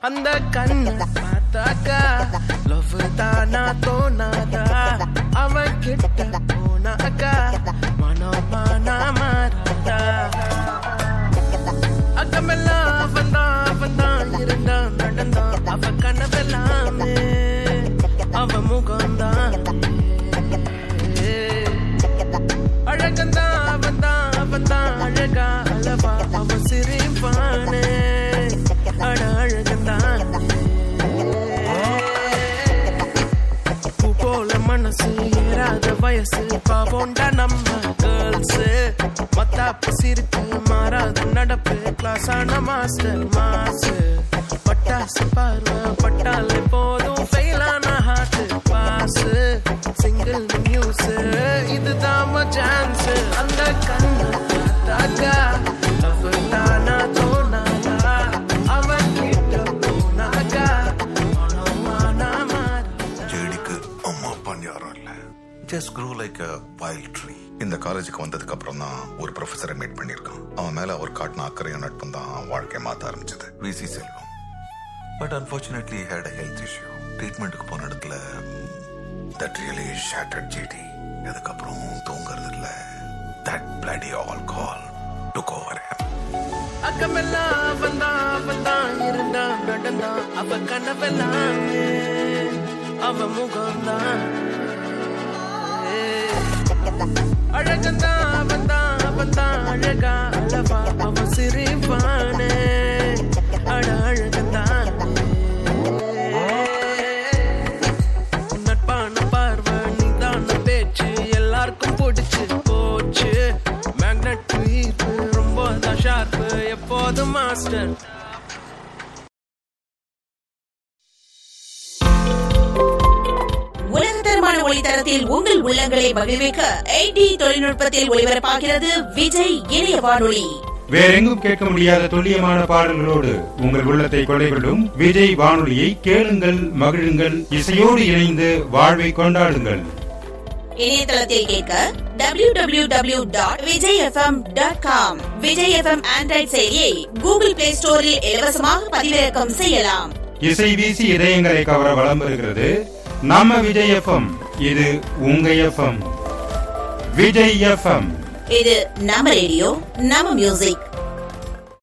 அந்த கண்ணு பார்த்தாக்கா லவ் தானா தோணாதா அழகா அளவா அவன் சிரிப்பானே அட அழகந்தான் பூ போல மனசு ஏறாத வயசு. பாவோண்டா நம்ம கேர்ள்ஸ் மத்தாப்பு சிரிப்பு மாறாத நடப்பு. கிளாஸ் ஆன மாஸ்டர் மாசு பட்டாசு பார்வை பட்டாலே போதும். ஃபெயிலான ஹார்ட் பாஸ் சிங்கிள் நியூஸ் இதுதான் சான்ஸ் அந்த கண்ணு just grow like a wild tree இந்த காலேஜுக்கு வந்ததுக்கு அப்புறம் தான் ஒரு ப்ரொஃபஸரை மீட் பண்ணியிருக்கான். அவன் மேல அவர் காட்டின அக்கறையும் நட்பும் தான் வாழ்க்கையை மாத்த ஆரம்பிச்சது. V C Selvam. But unfortunately had a health issue ட்ரீட்மெண்ட்டுக்கு போன இடத்துல தட் ரியலி ஷேட்டட் ஜேடி அதுக்கப்புறம் தூங்குறது இல்லை. That bloody alcohol took over அக்கமெல்லாம் அவன்தான் அவன்தான் இருந்தான் நடந்தான் அவ கனவெல்லாம் அவ முகம்தான். அழகந்தான் அவன்தான் அவன்தான் அழகா அளவா அவ சிரிப்பானே. அட அழகந்தான் நட்பான பார்வை நீதான பேச்சு எல்லாருக்கும் பிடிச்சு போச்சு. மேக்னெட் ஈர்ப்பு ரொம்ப தான் ஷார்ப்பு எப்போதும் மாஸ்டர் ஒளித்தரத்தில் உங்கள் உள்ளங்களை மகிழ்விக்க எயிட்டி தொழில்நுட்பத்தில் ஒளிபரப்பாகிறது விஜய் இணைய வானொலி. வேறெங்கும் கேட்க முடியாத துல்லியமான பாடல்களோடு உங்கள் உள்ளத்தை கொள்ளை கொள்ளும் விஜய் வானொலியை கேளுங்கள் மகிழுங்கள் இசையோடு இணைந்து வாழ்வை கொண்டாடுங்கள். இணையதளத்தில் கேட்க W W W dot Vijay FM dot com Vijay FM Android செயலியை கூகுள் பிளே ஸ்டோரில் இலவசமாக பதிவிறக்கம் செய்யலாம். இசை வீசி இதயங்களை கவர வளம் வருகிறது. நம்ம விஜய் எஃப்எம். இது உங்க எஃப்எம். விஜய் எஃப்எம். இது நம்ம ரேடியோ நம்ம மியூசிக்